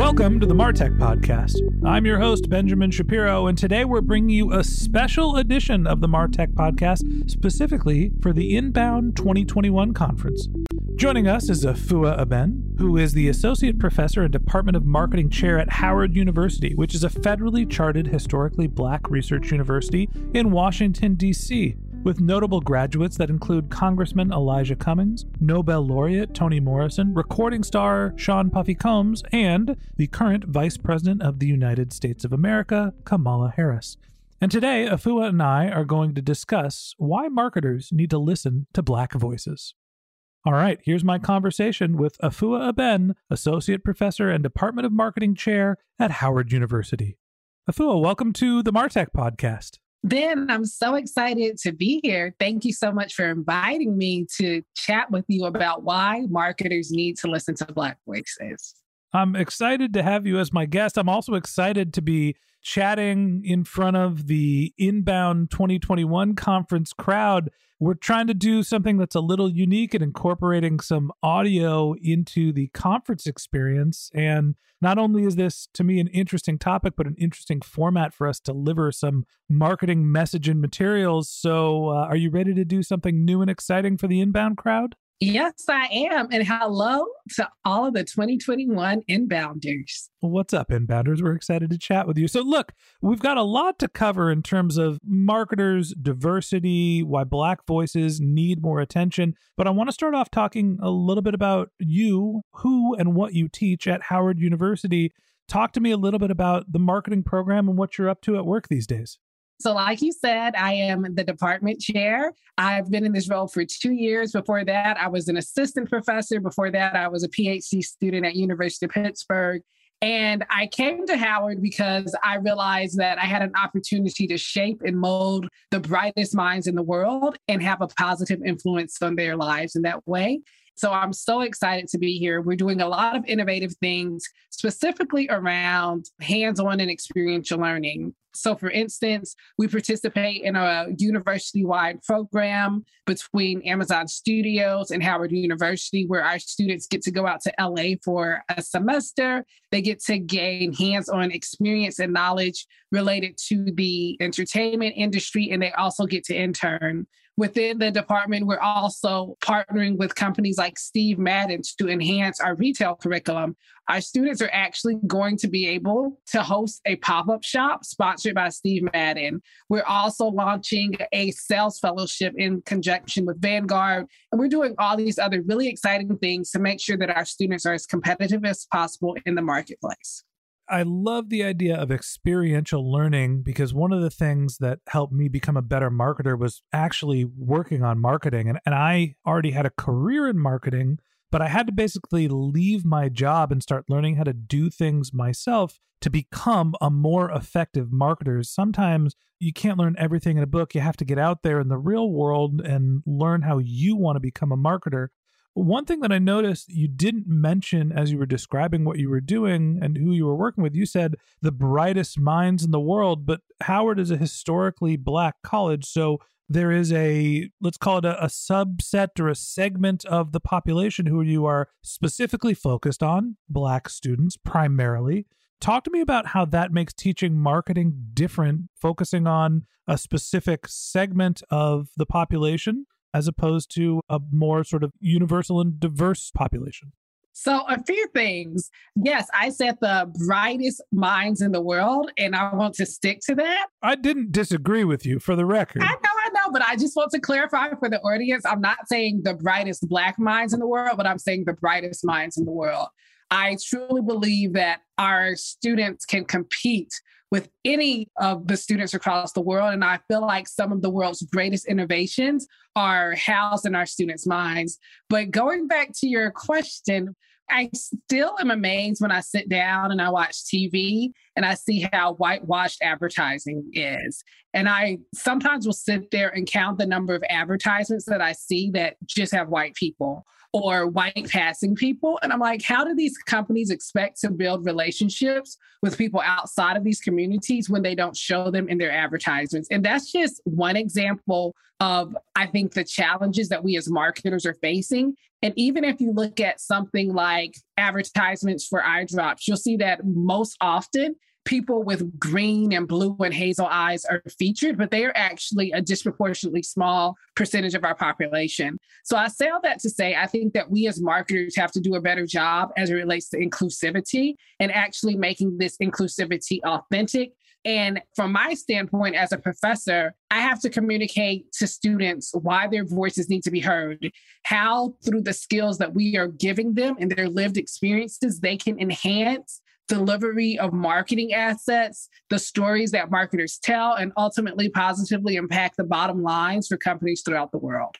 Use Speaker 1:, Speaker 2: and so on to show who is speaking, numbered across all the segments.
Speaker 1: Welcome to the Martech Podcast. I'm your host, Benjamin Shapiro, and today we're bringing you a special edition of the Martech Podcast specifically for the Inbound 2021 conference. Joining us is Efua Obeng, who is the Associate Professor and Department of Marketing Chair at Howard University, which is a federally chartered historically black research university in Washington, D.C with notable graduates that include Congressman Elijah Cummings, Nobel laureate Toni Morrison, recording star Sean Puffy Combs, and the current Vice President of the United States of America, Kamala Harris. And today, Efua and I are going to discuss why marketers need to listen to Black voices. All right, here's my conversation with Efua Obeng, Associate Professor and Department of Marketing Chair at Howard University. Efua, welcome to the Martech Podcast.
Speaker 2: Ben, I'm so excited to be here. Thank you so much for inviting me to chat with you about why marketers need to listen to Black voices.
Speaker 1: I'm excited to have you as my guest. I'm also excited to be chatting in front of the Inbound 2021 conference crowd. We're trying to do something that's a little unique and incorporating some audio into the conference experience. And not only is this to me an interesting topic, but an interesting format for us to deliver some marketing message and materials. So, uh, are you ready to do something new and exciting for the inbound crowd?
Speaker 2: Yes, I am. And hello to all of the 2021 inbounders.
Speaker 1: What's up, inbounders? We're excited to chat with you. So, look, we've got a lot to cover in terms of marketers, diversity, why Black voices need more attention. But I want to start off talking a little bit about you, who and what you teach at Howard University. Talk to me a little bit about the marketing program and what you're up to at work these days.
Speaker 2: So, like you said, I am the department chair. I've been in this role for two years. Before that, I was an assistant professor. Before that, I was a PhD student at University of Pittsburgh. And I came to Howard because I realized that I had an opportunity to shape and mold the brightest minds in the world and have a positive influence on their lives in that way. So I'm so excited to be here. We're doing a lot of innovative things, specifically around hands on and experiential learning. So, for instance, we participate in a university wide program between Amazon Studios and Howard University, where our students get to go out to LA for a semester. They get to gain hands on experience and knowledge related to the entertainment industry, and they also get to intern within the department, we're also partnering with companies like Steve Madden to enhance our retail curriculum. Our students are actually going to be able to host a pop up shop sponsored by Steve Madden. We're also launching a sales fellowship in conjunction with Vanguard. And we're doing all these other really exciting things to make sure that our students are as competitive as possible in the marketplace.
Speaker 1: I love the idea of experiential learning because one of the things that helped me become a better marketer was actually working on marketing. And, and I already had a career in marketing, but I had to basically leave my job and start learning how to do things myself to become a more effective marketer. Sometimes you can't learn everything in a book. You have to get out there in the real world and learn how you want to become a marketer. One thing that I noticed you didn't mention as you were describing what you were doing and who you were working with, you said the brightest minds in the world, but Howard is a historically black college. So there is a, let's call it a, a subset or a segment of the population who you are specifically focused on, black students primarily. Talk to me about how that makes teaching marketing different, focusing on a specific segment of the population as opposed to a more sort of universal and diverse population?
Speaker 2: So, a few things. Yes, I said the brightest minds in the world, and I want to stick to that.
Speaker 1: I didn't disagree with you for the record.
Speaker 2: I know, I know, but I just want to clarify for the audience I'm not saying the brightest Black minds in the world, but I'm saying the brightest minds in the world. I truly believe that our students can compete with any of the students across the world. And I feel like some of the world's greatest innovations are housed in our students' minds. But going back to your question, I still am amazed when I sit down and I watch TV and I see how whitewashed advertising is. And I sometimes will sit there and count the number of advertisements that I see that just have white people or white passing people. And I'm like, how do these companies expect to build relationships with people outside of these communities when they don't show them in their advertisements? And that's just one example of, I think, the challenges that we as marketers are facing. And even if you look at something like advertisements for eye drops, you'll see that most often people with green and blue and hazel eyes are featured, but they are actually a disproportionately small percentage of our population. So I say all that to say, I think that we as marketers have to do a better job as it relates to inclusivity and actually making this inclusivity authentic. And from my standpoint as a professor, I have to communicate to students why their voices need to be heard, how through the skills that we are giving them and their lived experiences, they can enhance delivery of marketing assets, the stories that marketers tell, and ultimately positively impact the bottom lines for companies throughout the world.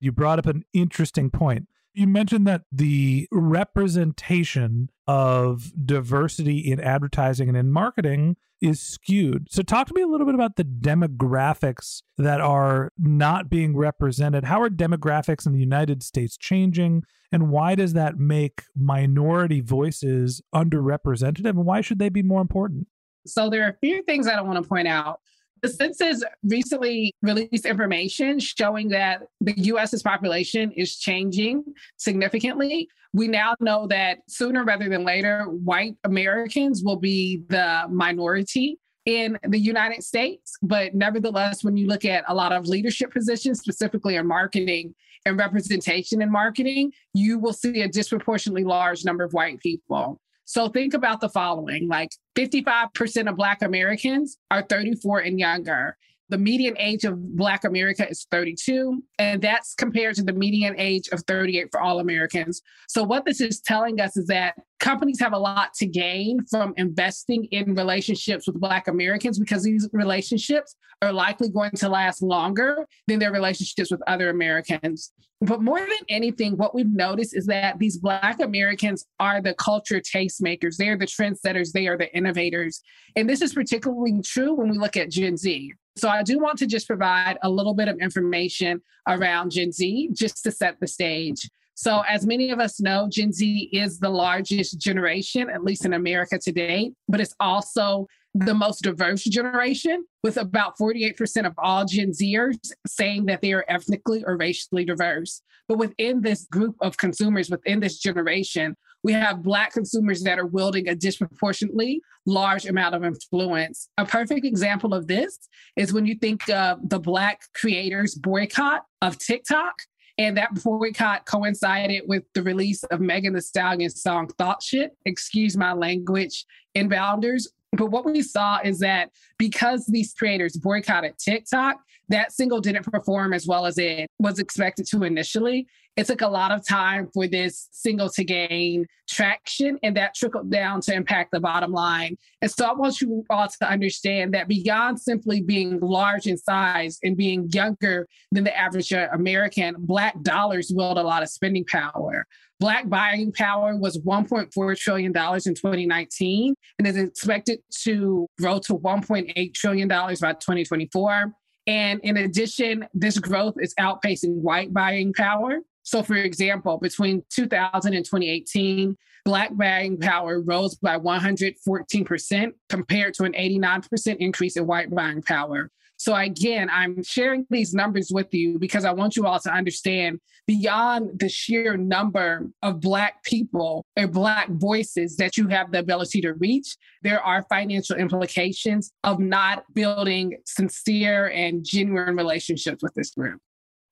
Speaker 1: You brought up an interesting point. You mentioned that the representation of diversity in advertising and in marketing is skewed. So, talk to me a little bit about the demographics that are not being represented. How are demographics in the United States changing? And why does that make minority voices underrepresented? And why should they be more important?
Speaker 2: So, there are a few things I want to point out. The census recently released information showing that the US's population is changing significantly. We now know that sooner rather than later, white Americans will be the minority in the United States. But nevertheless, when you look at a lot of leadership positions, specifically in marketing and representation in marketing, you will see a disproportionately large number of white people. So think about the following like 55% of Black Americans are 34 and younger. The median age of Black America is 32, and that's compared to the median age of 38 for all Americans. So, what this is telling us is that companies have a lot to gain from investing in relationships with Black Americans because these relationships are likely going to last longer than their relationships with other Americans. But more than anything, what we've noticed is that these Black Americans are the culture tastemakers. They are the trendsetters. They are the innovators. And this is particularly true when we look at Gen Z. So I do want to just provide a little bit of information around Gen Z just to set the stage. So, as many of us know, Gen Z is the largest generation, at least in America today, but it's also the most diverse generation, with about 48% of all Gen Zers saying that they are ethnically or racially diverse. But within this group of consumers, within this generation, we have Black consumers that are wielding a disproportionately large amount of influence. A perfect example of this is when you think of the Black creators boycott of TikTok. And that boycott coincided with the release of Megan Thee Stallion's song Thot Shit, excuse my language, inbounders. But what we saw is that because these creators boycotted TikTok, that single didn't perform as well as it was expected to initially. It took a lot of time for this single to gain traction, and that trickled down to impact the bottom line. And so I want you all to understand that beyond simply being large in size and being younger than the average American, Black dollars wield a lot of spending power. Black buying power was $1.4 trillion in 2019 and is expected to grow to $1.8 trillion by 2024. And in addition, this growth is outpacing white buying power. So, for example, between 2000 and 2018, Black buying power rose by 114% compared to an 89% increase in white buying power. So, again, I'm sharing these numbers with you because I want you all to understand beyond the sheer number of Black people or Black voices that you have the ability to reach, there are financial implications of not building sincere and genuine relationships with this group.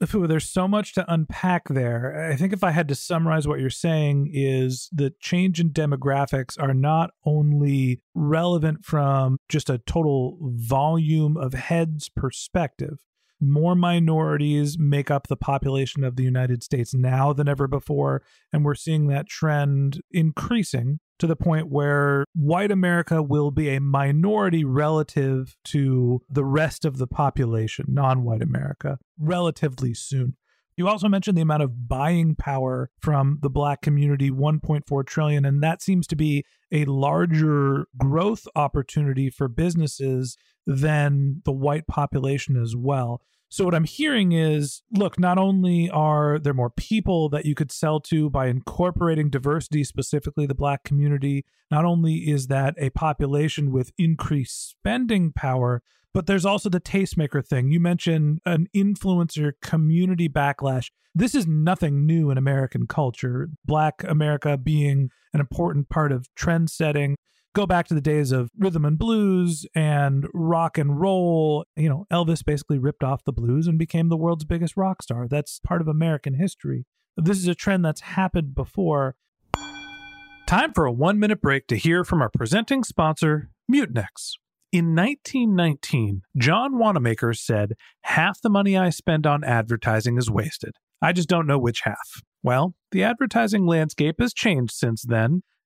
Speaker 1: There's so much to unpack there. I think if I had to summarize what you're saying is the change in demographics are not only relevant from just a total volume of heads perspective. More minorities make up the population of the United States now than ever before, and we're seeing that trend increasing to the point where white America will be a minority relative to the rest of the population, non white America, relatively soon. You also mentioned the amount of buying power from the black community 1.4 trillion and that seems to be a larger growth opportunity for businesses than the white population as well. So what I'm hearing is, look, not only are there more people that you could sell to by incorporating diversity, specifically the black community, not only is that a population with increased spending power, but there's also the tastemaker thing. You mentioned an influencer community backlash. This is nothing new in American culture. Black America being an important part of trend setting go back to the days of rhythm and blues and rock and roll. You know, Elvis basically ripped off the blues and became the world's biggest rock star. That's part of American history. This is a trend that's happened before. Time for a one minute break to hear from our presenting sponsor, Mutinex. In 1919, John Wanamaker said, Half the money I spend on advertising is wasted. I just don't know which half. Well, the advertising landscape has changed since then.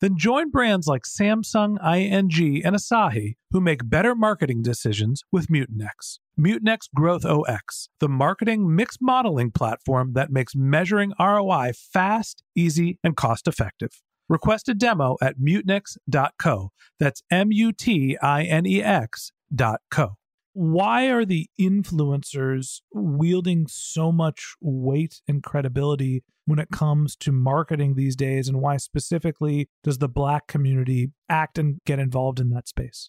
Speaker 1: Then join brands like Samsung, ING, and Asahi who make better marketing decisions with Mutinex. Mutinex Growth OX, the marketing mix modeling platform that makes measuring ROI fast, easy, and cost effective. Request a demo at mutinex.co. That's M U T I N E X.co. Why are the influencers wielding so much weight and credibility when it comes to marketing these days? And why specifically does the Black community act and get involved in that space?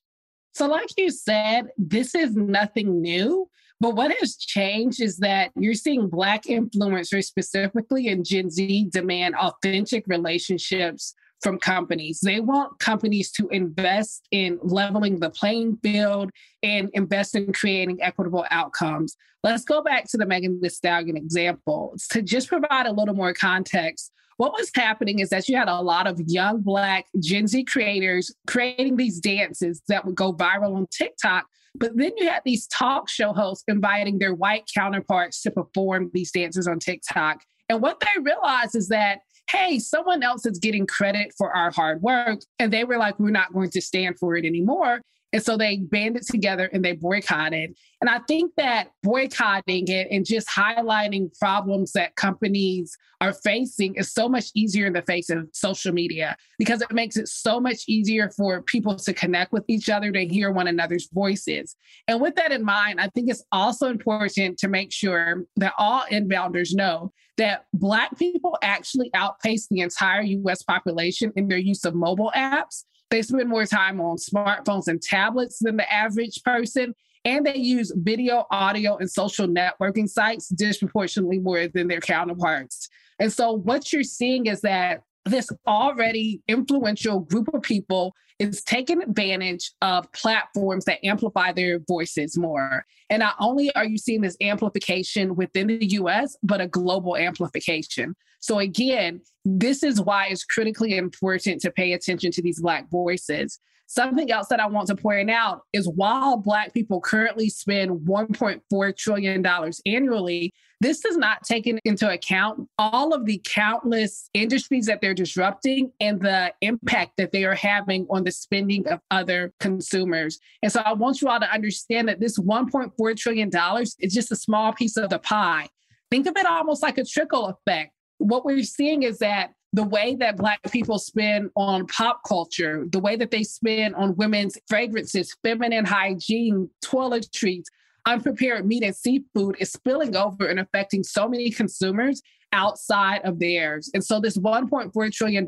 Speaker 2: So, like you said, this is nothing new. But what has changed is that you're seeing Black influencers, specifically in Gen Z, demand authentic relationships from companies. They want companies to invest in leveling the playing field and invest in creating equitable outcomes. Let's go back to the Megan Thee Stallion example to just provide a little more context what was happening is that you had a lot of young Black Gen Z creators creating these dances that would go viral on TikTok. But then you had these talk show hosts inviting their white counterparts to perform these dances on TikTok. And what they realized is that, hey, someone else is getting credit for our hard work. And they were like, we're not going to stand for it anymore. And so they banded together and they boycotted. And I think that boycotting it and just highlighting problems that companies are facing is so much easier in the face of social media because it makes it so much easier for people to connect with each other, to hear one another's voices. And with that in mind, I think it's also important to make sure that all inbounders know that Black people actually outpace the entire US population in their use of mobile apps They spend more time on smartphones and tablets than the average person. And they use video, audio, and social networking sites disproportionately more than their counterparts. And so, what you're seeing is that this already influential group of people is taking advantage of platforms that amplify their voices more. And not only are you seeing this amplification within the US, but a global amplification. So, again, this is why it's critically important to pay attention to these Black voices. Something else that I want to point out is while Black people currently spend $1.4 trillion annually, this does not take into account all of the countless industries that they're disrupting and the impact that they are having on the spending of other consumers. And so I want you all to understand that this $1.4 trillion is just a small piece of the pie. Think of it almost like a trickle effect. What we're seeing is that the way that Black people spend on pop culture, the way that they spend on women's fragrances, feminine hygiene, toiletries, unprepared meat and seafood is spilling over and affecting so many consumers outside of theirs. And so this $1.4 trillion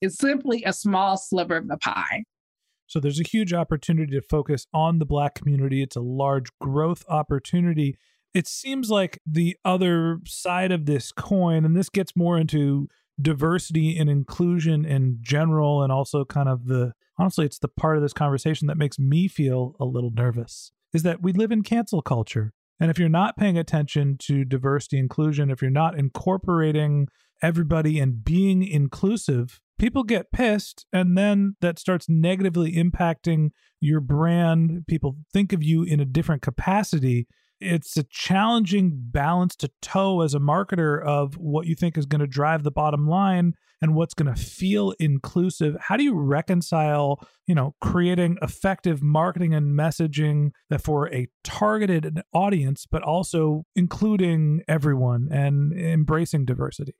Speaker 2: is simply a small sliver of the pie.
Speaker 1: So there's a huge opportunity to focus on the Black community. It's a large growth opportunity. It seems like the other side of this coin, and this gets more into diversity and inclusion in general and also kind of the honestly it's the part of this conversation that makes me feel a little nervous is that we live in cancel culture. And if you're not paying attention to diversity inclusion if you're not incorporating everybody and being inclusive people get pissed and then that starts negatively impacting your brand. People think of you in a different capacity it's a challenging balance to toe as a marketer of what you think is going to drive the bottom line and what's going to feel inclusive. How do you reconcile you know creating effective marketing and messaging that for a targeted audience but also including everyone and embracing diversity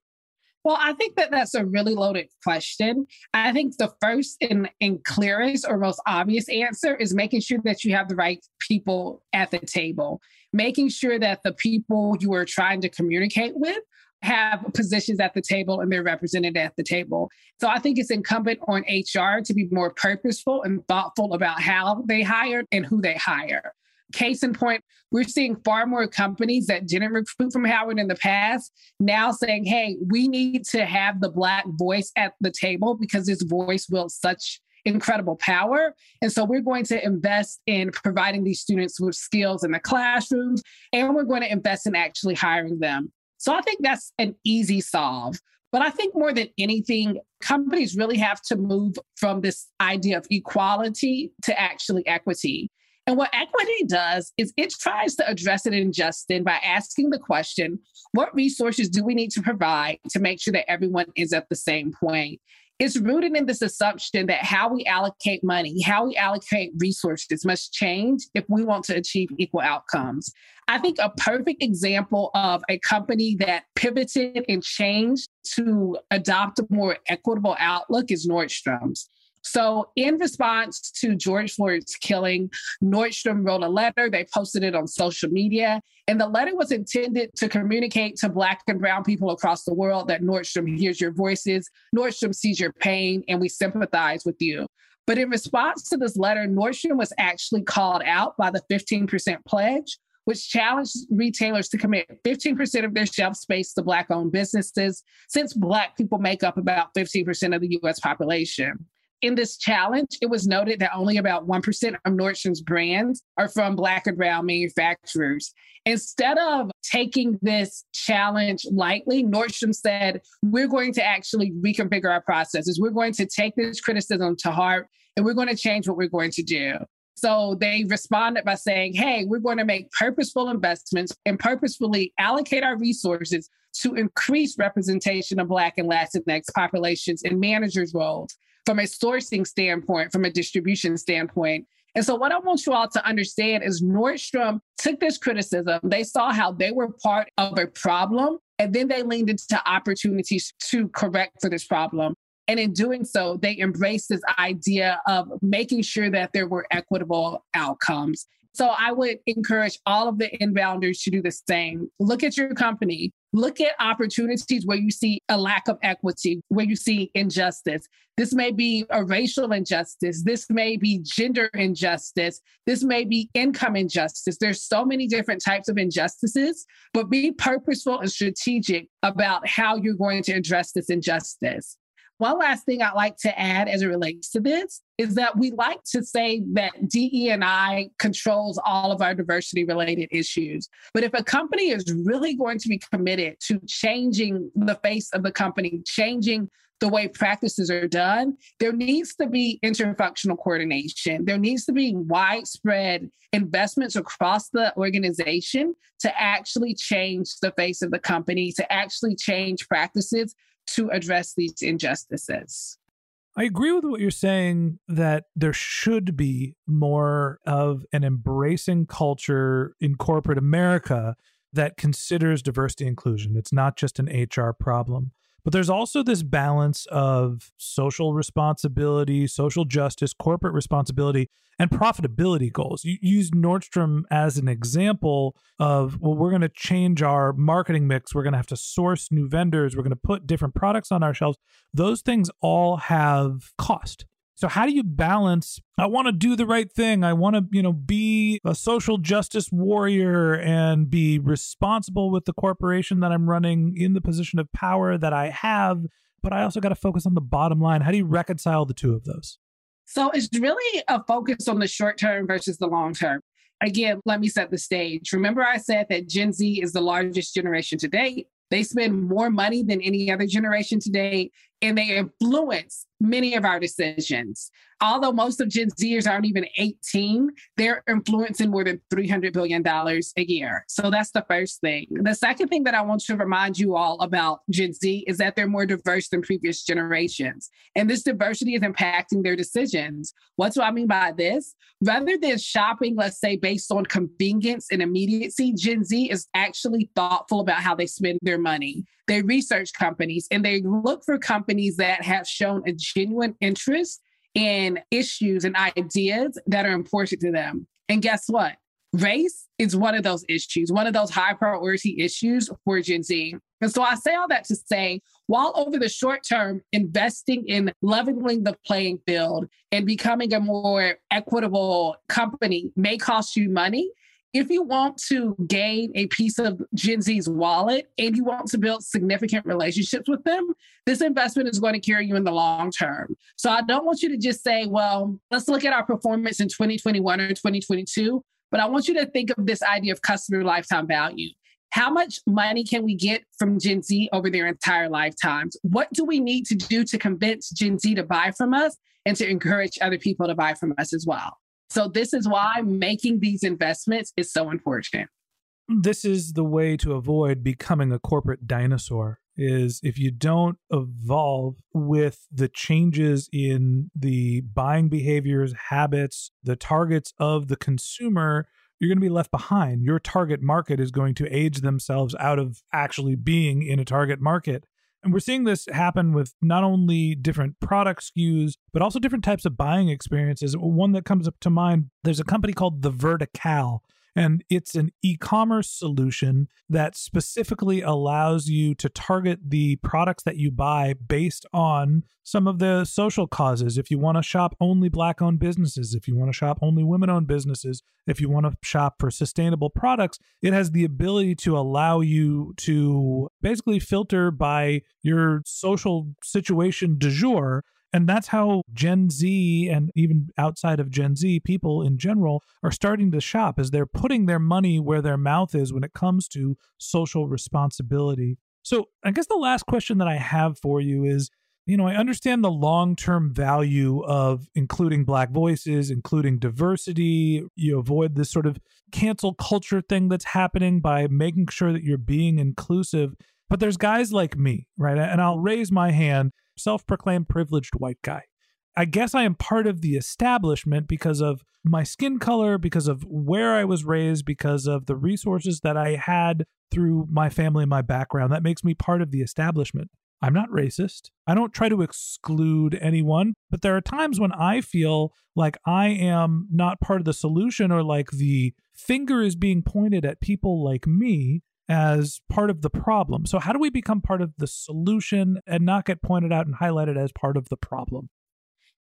Speaker 2: well, I think that that's a really loaded question. I think the first and, and clearest or most obvious answer is making sure that you have the right people at the table, making sure that the people you are trying to communicate with have positions at the table and they're represented at the table. So I think it's incumbent on HR to be more purposeful and thoughtful about how they hire and who they hire. Case in point, we're seeing far more companies that didn't recruit from Howard in the past now saying, hey, we need to have the Black voice at the table because this voice wields such incredible power. And so we're going to invest in providing these students with skills in the classrooms, and we're going to invest in actually hiring them. So I think that's an easy solve. But I think more than anything, companies really have to move from this idea of equality to actually equity. And what equity does is it tries to address an injustice by asking the question what resources do we need to provide to make sure that everyone is at the same point? It's rooted in this assumption that how we allocate money, how we allocate resources must change if we want to achieve equal outcomes. I think a perfect example of a company that pivoted and changed to adopt a more equitable outlook is Nordstrom's. So, in response to George Floyd's killing, Nordstrom wrote a letter. They posted it on social media. And the letter was intended to communicate to Black and Brown people across the world that Nordstrom hears your voices, Nordstrom sees your pain, and we sympathize with you. But in response to this letter, Nordstrom was actually called out by the 15% pledge, which challenged retailers to commit 15% of their shelf space to Black owned businesses, since Black people make up about 15% of the US population in this challenge, it was noted that only about 1% of Nordstrom's brands are from Black and Brown manufacturers. Instead of taking this challenge lightly, Nordstrom said, We're going to actually reconfigure our processes. We're going to take this criticism to heart and we're going to change what we're going to do. So they responded by saying, Hey, we're going to make purposeful investments and purposefully allocate our resources to increase representation of Black and Latinx populations in managers' roles from a sourcing standpoint, from a distribution standpoint. And so, what I want you all to understand is Nordstrom took this criticism. They saw how they were part of a problem, and then they leaned into opportunities to correct for this problem. And in doing so, they embraced this idea of making sure that there were equitable outcomes. So I would encourage all of the inbounders to do the same. Look at your company. Look at opportunities where you see a lack of equity, where you see injustice. This may be a racial injustice. This may be gender injustice. This may be income injustice. There's so many different types of injustices, but be purposeful and strategic about how you're going to address this injustice. One last thing I'd like to add as it relates to this is that we like to say that DE&I controls all of our diversity related issues. But if a company is really going to be committed to changing the face of the company, changing the way practices are done, there needs to be interfunctional coordination. There needs to be widespread investments across the organization to actually change the face of the company, to actually change practices to address these injustices.
Speaker 1: I agree with what you're saying that there should be more of an embracing culture in corporate America that considers diversity inclusion. It's not just an HR problem. But there's also this balance of social responsibility, social justice, corporate responsibility, and profitability goals. You use Nordstrom as an example of, well, we're going to change our marketing mix. We're going to have to source new vendors. We're going to put different products on our shelves. Those things all have cost. So how do you balance I want to do the right thing. I want to, you know, be a social justice warrior and be responsible with the corporation that I'm running in the position of power that I have, but I also got to focus on the bottom line. How do you reconcile the two of those?
Speaker 2: So it's really a focus on the short term versus the long term. Again, let me set the stage. Remember, I said that Gen Z is the largest generation to date. They spend more money than any other generation today, and they influence many of our decisions. Although most of Gen Zers aren't even 18, they're influencing more than $300 billion a year. So that's the first thing. The second thing that I want to remind you all about Gen Z is that they're more diverse than previous generations. And this diversity is impacting their decisions. What do I mean by this? Rather than shopping, let's say, based on convenience and immediacy, Gen Z is actually thoughtful about how they spend their money. They research companies and they look for companies that have shown a genuine interest in issues and ideas that are important to them. And guess what? Race is one of those issues, one of those high priority issues for Gen Z. And so I say all that to say, while over the short term, investing in leveling the playing field and becoming a more equitable company may cost you money, if you want to gain a piece of Gen Z's wallet and you want to build significant relationships with them, this investment is going to carry you in the long term. So I don't want you to just say, well, let's look at our performance in 2021 or 2022. But I want you to think of this idea of customer lifetime value. How much money can we get from Gen Z over their entire lifetimes? What do we need to do to convince Gen Z to buy from us and to encourage other people to buy from us as well? So this is why making these investments is so important.
Speaker 1: This is the way to avoid becoming a corporate dinosaur is if you don't evolve with the changes in the buying behaviors, habits, the targets of the consumer, you're going to be left behind. Your target market is going to age themselves out of actually being in a target market. And we're seeing this happen with not only different product SKUs, but also different types of buying experiences. One that comes up to mind there's a company called The Vertical and it's an e commerce solution that specifically allows you to target the products that you buy based on some of the social causes. If you want to shop only black owned businesses, if you want to shop only women owned businesses, if you want to shop for sustainable products, it has the ability to allow you to basically filter by your social situation du jour and that's how Gen Z and even outside of Gen Z, people in general are starting to shop as they're putting their money where their mouth is when it comes to social responsibility. So, I guess the last question that I have for you is you know, I understand the long term value of including Black voices, including diversity. You avoid this sort of cancel culture thing that's happening by making sure that you're being inclusive. But there's guys like me, right? And I'll raise my hand self proclaimed privileged white guy. I guess I am part of the establishment because of my skin color, because of where I was raised, because of the resources that I had through my family and my background. That makes me part of the establishment. I'm not racist. I don't try to exclude anyone, but there are times when I feel like I am not part of the solution or like the finger is being pointed at people like me as part of the problem. So, how do we become part of the solution and not get pointed out and highlighted as part of the problem?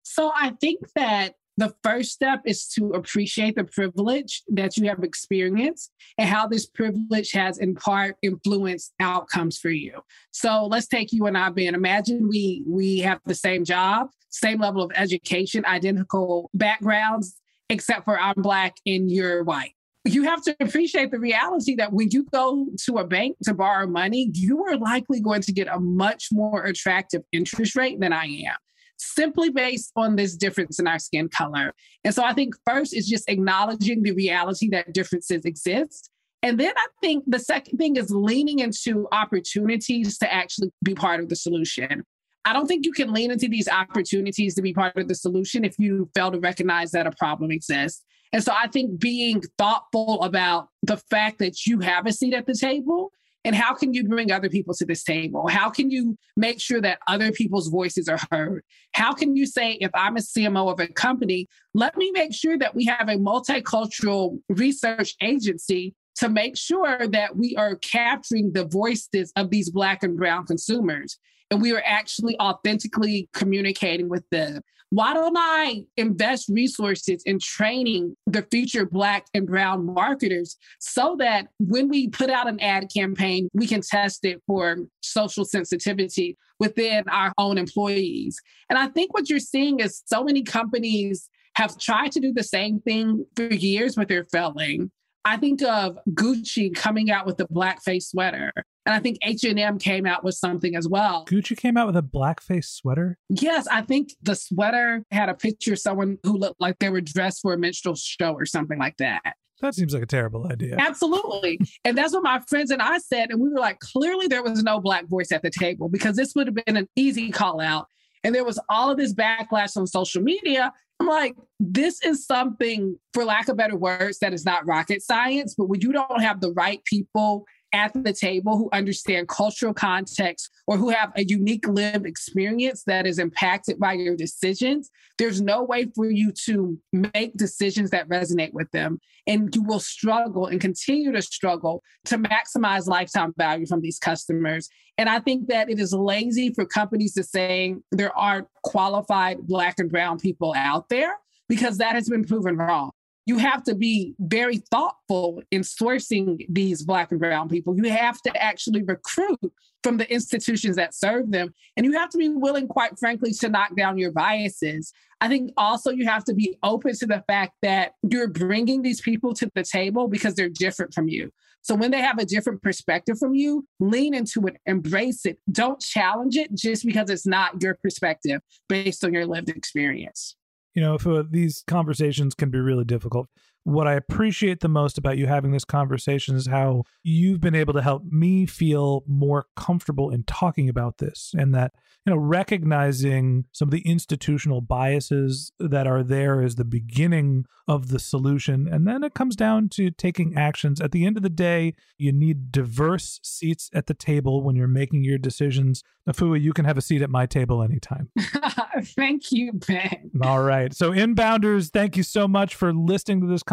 Speaker 2: So, I think that the first step is to appreciate the privilege that you have experienced and how this privilege has in part influenced outcomes for you. So let's take you and I being imagine we we have the same job, same level of education, identical backgrounds, except for I'm black and you're white. You have to appreciate the reality that when you go to a bank to borrow money, you are likely going to get a much more attractive interest rate than I am simply based on this difference in our skin color. And so I think first is just acknowledging the reality that differences exist. And then I think the second thing is leaning into opportunities to actually be part of the solution. I don't think you can lean into these opportunities to be part of the solution if you fail to recognize that a problem exists. And so I think being thoughtful about the fact that you have a seat at the table and how can you bring other people to this table? How can you make sure that other people's voices are heard? How can you say, if I'm a CMO of a company, let me make sure that we have a multicultural research agency to make sure that we are capturing the voices of these Black and Brown consumers and we are actually authentically communicating with them. Why don't I invest resources in training the future Black and Brown marketers so that when we put out an ad campaign, we can test it for social sensitivity within our own employees? And I think what you're seeing is so many companies have tried to do the same thing for years, but they're failing. I think of Gucci coming out with the blackface sweater. And I think H&M came out with something as well.
Speaker 1: Gucci came out with a blackface sweater?
Speaker 2: Yes, I think the sweater had a picture of someone who looked like they were dressed for a minstrel show or something like that.
Speaker 1: That seems like a terrible idea.
Speaker 2: Absolutely. and that's what my friends and I said. And we were like, clearly there was no black voice at the table because this would have been an easy call out. And there was all of this backlash on social media. I'm like, this is something, for lack of better words, that is not rocket science. But when you don't have the right people at the table who understand cultural context or who have a unique lived experience that is impacted by your decisions, there's no way for you to make decisions that resonate with them. And you will struggle and continue to struggle to maximize lifetime value from these customers. And I think that it is lazy for companies to say there aren't qualified Black and Brown people out there because that has been proven wrong you have to be very thoughtful in sourcing these Black and Brown people. You have to actually recruit from the institutions that serve them. And you have to be willing, quite frankly, to knock down your biases. I think also you have to be open to the fact that you're bringing these people to the table because they're different from you. So when they have a different perspective from you, lean into it, embrace it. Don't challenge it just because it's not your perspective based on your lived experience
Speaker 1: you know, if uh, these conversations can be really difficult. What I appreciate the most about you having this conversation is how you've been able to help me feel more comfortable in talking about this and that you know, recognizing some of the institutional biases that are there is the beginning of the solution. And then it comes down to taking actions. At the end of the day, you need diverse seats at the table when you're making your decisions. Efua, you can have a seat at my table anytime.
Speaker 2: thank you, Ben.
Speaker 1: All right. So, inbounders, thank you so much for listening to this conversation.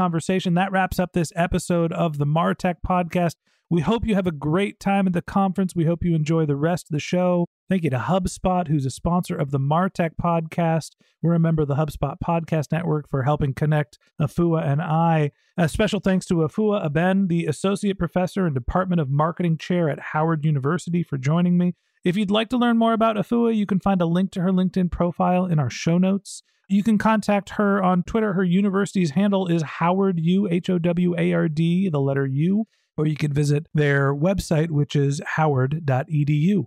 Speaker 1: That wraps up this episode of the Martech podcast. We hope you have a great time at the conference. We hope you enjoy the rest of the show. Thank you to HubSpot, who's a sponsor of the Martech podcast. We're a member of the HubSpot Podcast Network for helping connect Efua and I. A special thanks to Efua Obeng, the Associate Professor and Department of Marketing Chair at Howard University, for joining me. If you'd like to learn more about Efua, you can find a link to her LinkedIn profile in our show notes. You can contact her on Twitter. Her university's handle is Howard U, H O W A R D, the letter U or you can visit their website, which is howard.edu.